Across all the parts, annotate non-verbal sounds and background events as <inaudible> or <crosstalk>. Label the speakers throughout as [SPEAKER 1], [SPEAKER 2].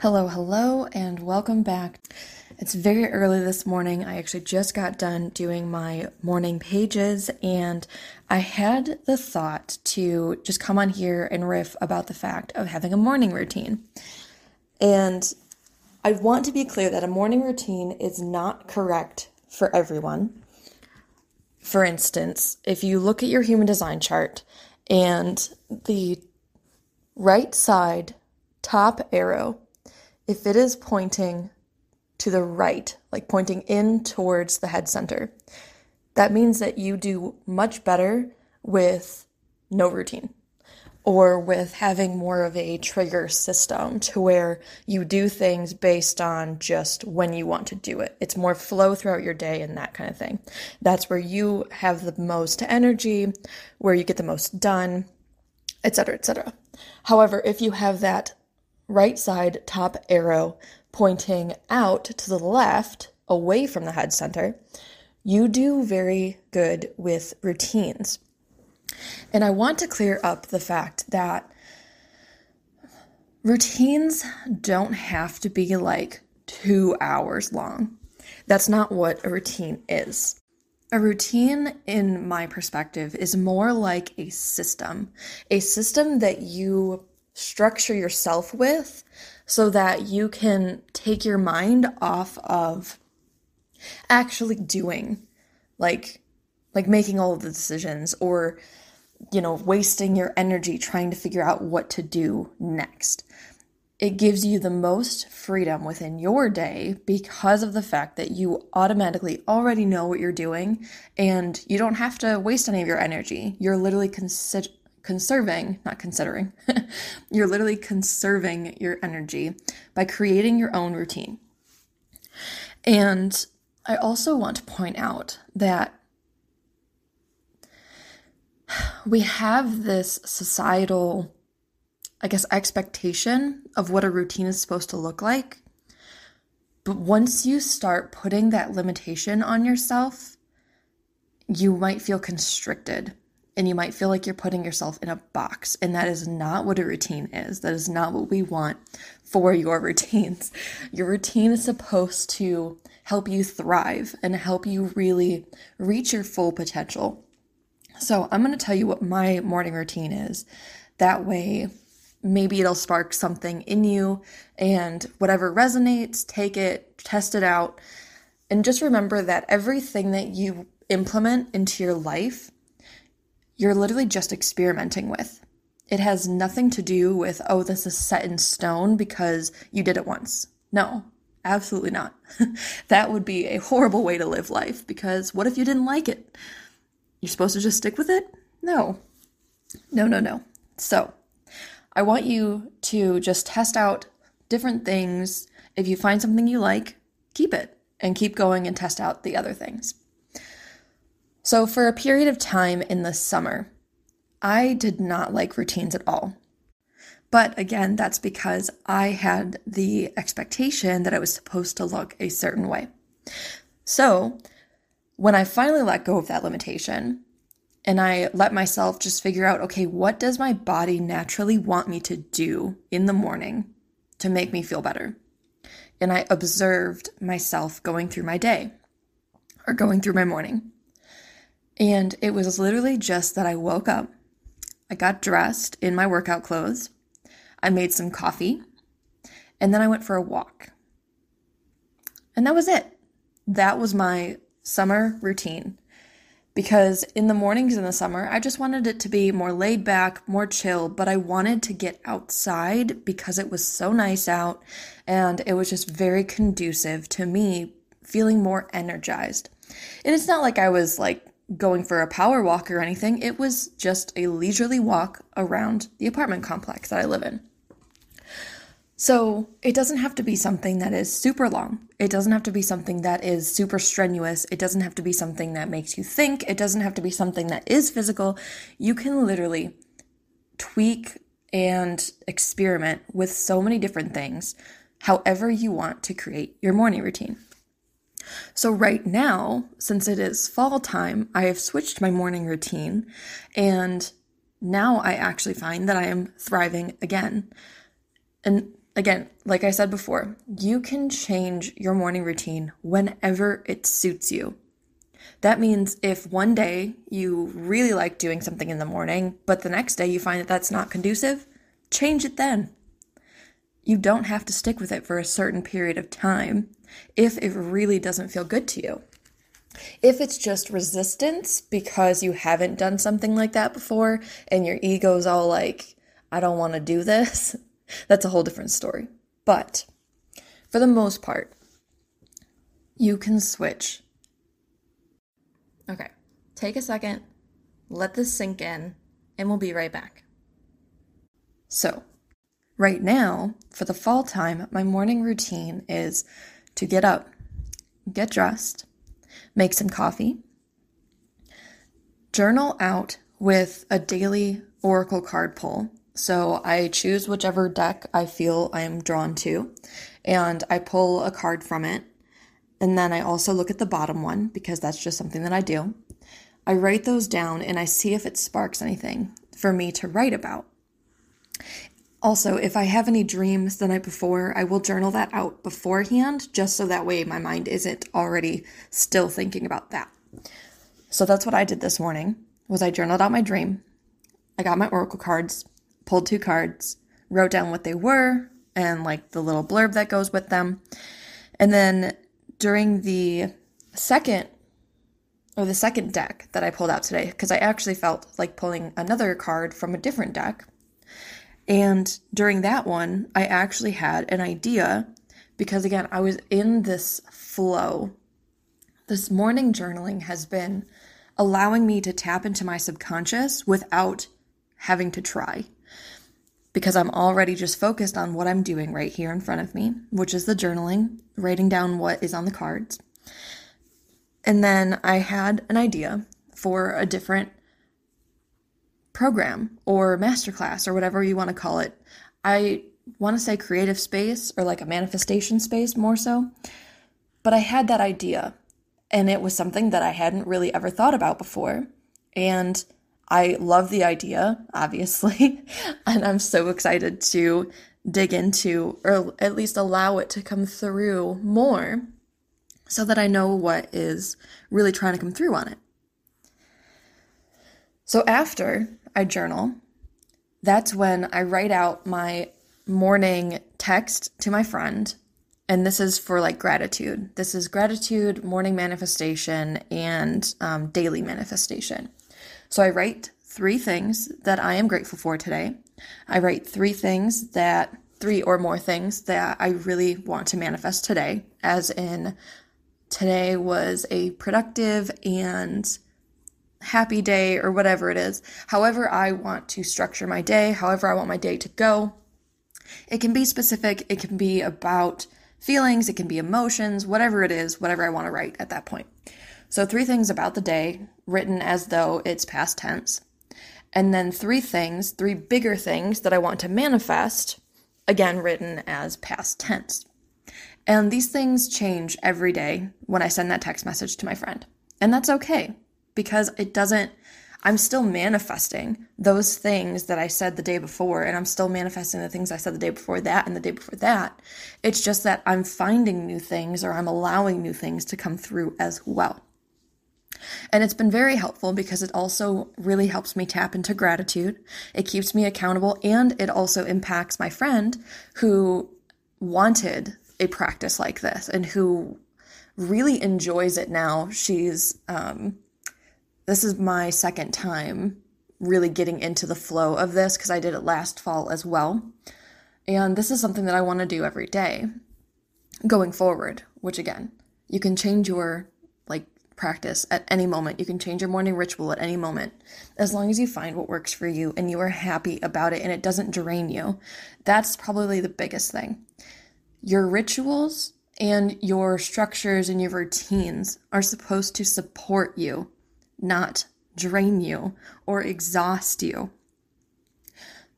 [SPEAKER 1] Hello, hello, and welcome back. It's very early this morning. I actually just got done doing my morning pages, and I had the thought to just come on here and riff about the fact of having a morning routine. And I want to be clear that a morning routine is not correct for everyone. For instance, if you look at your human design chart and the right side top arrow if it is pointing to the right, like pointing in towards the head center, that means that you do much better with no routine or with having more of a trigger system to where you do things based on just when you want to do it. It's more flow throughout your day and that kind of thing. That's where you have the most energy, where you get the most done, etc., etc. However, if you have that right side top arrow pointing out to the left, away from the head center, you do very good with routines. And I want to clear up the fact that routines don't have to be like two hours long. That's not what a routine is. A routine, in my perspective, is more like a system, a system that you structure yourself with so that you can take your mind off of actually doing like like making all of the decisions or you know wasting your energy trying to figure out what to do next it gives you the most freedom within your day because of the fact that you automatically already know what you're doing and you don't have to waste any of your energy. You're literally consider- conserving, not considering, <laughs> you're literally conserving your energy by creating your own routine. And I also want to point out that we have this societal, I guess, expectation of what a routine is supposed to look like. But once you start putting that limitation on yourself, you might feel constricted and you might feel like you're putting yourself in a box. And that is not what a routine is. That is not what we want for your <laughs> routines. Your routine is supposed to help you thrive and help you really reach your full potential. So, I'm going to tell you what my morning routine is. That way, maybe it'll spark something in you, and whatever resonates, take it, test it out. And just remember that everything that you implement into your life you're literally just experimenting with. It has nothing to do with, oh, this is set in stone because you did it once. No, absolutely not. <laughs> that would be a horrible way to live life because what if you didn't like it? You're supposed to just stick with it? No. No, no, no. So, I want you to just test out different things. If you find something you like, keep it and keep going and test out the other things. So, for a period of time in the summer, I did not like routines at all. But again, that's because I had the expectation that I was supposed to look a certain way. So, when I finally let go of that limitation and I let myself just figure out okay, what does my body naturally want me to do in the morning to make me feel better? And I observed myself going through my day or going through my morning. And it was literally just that I woke up, I got dressed in my workout clothes, I made some coffee, and then I went for a walk. And that was it. That was my summer routine. Because in the mornings in the summer, I just wanted it to be more laid back, more chill, but I wanted to get outside because it was so nice out and it was just very conducive to me feeling more energized. And it's not like I was like going for a power walk or anything. It was just a leisurely walk around the apartment complex that I live in. So it doesn't have to be something that is super long. It doesn't have to be something that is super strenuous. It doesn't have to be something that makes you think. It doesn't have to be something that is physical. You can literally tweak and experiment with so many different things, however you want to create your morning routine. So, right now, since it is fall time, I have switched my morning routine and now I actually find that I am thriving again. And again, like I said before, you can change your morning routine whenever it suits you. That means if one day you really like doing something in the morning, but the next day you find that that's not conducive, change it then. You don't have to stick with it for a certain period of time if it really doesn't feel good to you. If it's just resistance because you haven't done something like that before and your ego's all like, I don't want to do this, <laughs> that's a whole different story. But for the most part, you can switch. Okay, take a second, let this sink in, and we'll be right back. So, right now, for the fall time, my morning routine is to get up, get dressed, make some coffee, journal out with a daily oracle card pull. So I choose whichever deck I feel I am drawn to, and I pull a card from it. And then I also look at the bottom one because that's just something that I do. I write those down and I see if it sparks anything for me to write about. Also, if I have any dreams the night before, I will journal that out beforehand just so that way my mind isn't already still thinking about that. So that's what I did this morning. Was I journaled out my dream. I got my oracle cards, pulled two cards, wrote down what they were and like the little blurb that goes with them. And then during the second or the second deck that I pulled out today because I actually felt like pulling another card from a different deck and during that one, I actually had an idea because, again, I was in this flow. This morning journaling has been allowing me to tap into my subconscious without having to try because I'm already just focused on what I'm doing right here in front of me, which is the journaling, writing down what is on the cards. And then I had an idea for a different program or masterclass or whatever you want to call it. I want to say creative space or like a manifestation space more so. But I had that idea and it was something that I hadn't really ever thought about before. And I love the idea, obviously, <laughs> and I'm so excited to dig into or at least allow it to come through more so that I know what is really trying to come through on it. So after I journal, that's when I write out my morning text to my friend. And this is for like gratitude. This is gratitude, morning manifestation, and um, daily manifestation. So I write three things that I am grateful for today. I write three things that, three or more things that I really want to manifest today, as in today was a productive and happy day or whatever it is. However, I want to structure my day, however, I want my day to go. It can be specific, it can be about feelings, it can be emotions, whatever it is, whatever I want to write at that point. So, three things about the day written as though it's past tense. And then three things, three bigger things that I want to manifest, again written as past tense. And these things change every day when I send that text message to my friend. And that's okay because it doesn't I'm still manifesting those things that I said the day before, and I'm still manifesting the things I said the day before that and the day before that. It's just that I'm finding new things or I'm allowing new things to come through as well. And it's been very helpful because it also really helps me tap into gratitude. It keeps me accountable and it also impacts my friend who wanted a practice like this and who really enjoys it now. She's, um, this is my second time really getting into the flow of this because I did it last fall as well. And this is something that I want to do every day going forward, which again, you can change your like practice at any moment. You can change your morning ritual at any moment as long as you find what works for you and you are happy about it and it doesn't drain you. That's probably the biggest thing. Your rituals and your structures and your routines are supposed to support you not drain you or exhaust you.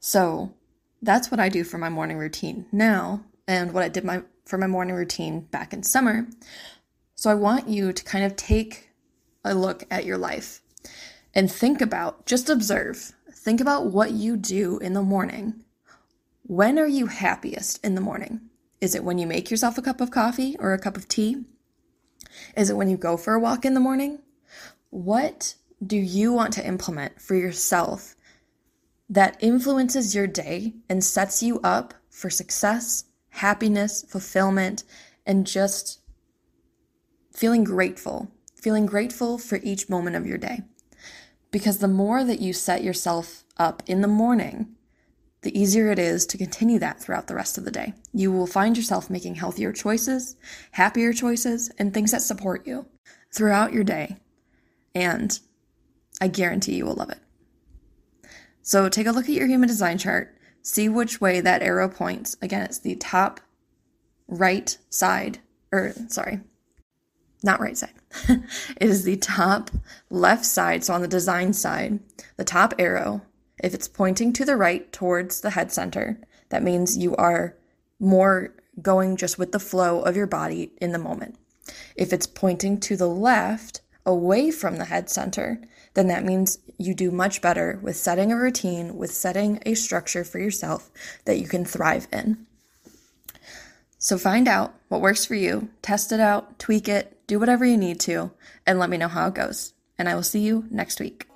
[SPEAKER 1] So that's what I do for my morning routine now, and what I did my for my morning routine back in summer. So I want you to kind of take a look at your life and think about, just observe, think about what you do in the morning When are you happiest in the morning? Is it when you make yourself a cup of coffee or a cup of tea? Is it when you go for a walk in the morning? What do you want to implement for yourself that influences your day and sets you up for success, happiness, fulfillment, and just feeling grateful, feeling grateful for each moment of your day. Because the more that you set yourself up in the morning, the easier it is to continue that throughout the rest of the day. You will find yourself making healthier choices, happier choices, and things that support you throughout your day. And I guarantee you will love it. So take a look at your human design chart, see which way that arrow points. Again, it's the top right side, or sorry, not right side. <laughs> it is the top left side. So on the design side, the top arrow, if it's pointing to the right towards the head center, that means you are more going just with the flow of your body in the moment. If it's pointing to the left, away from the head center, then that means you do much better with setting a routine, with setting a structure for yourself that you can thrive in. So find out what works for you, test it out, tweak it, do whatever you need to, and let me know how it goes. And I will see you next week.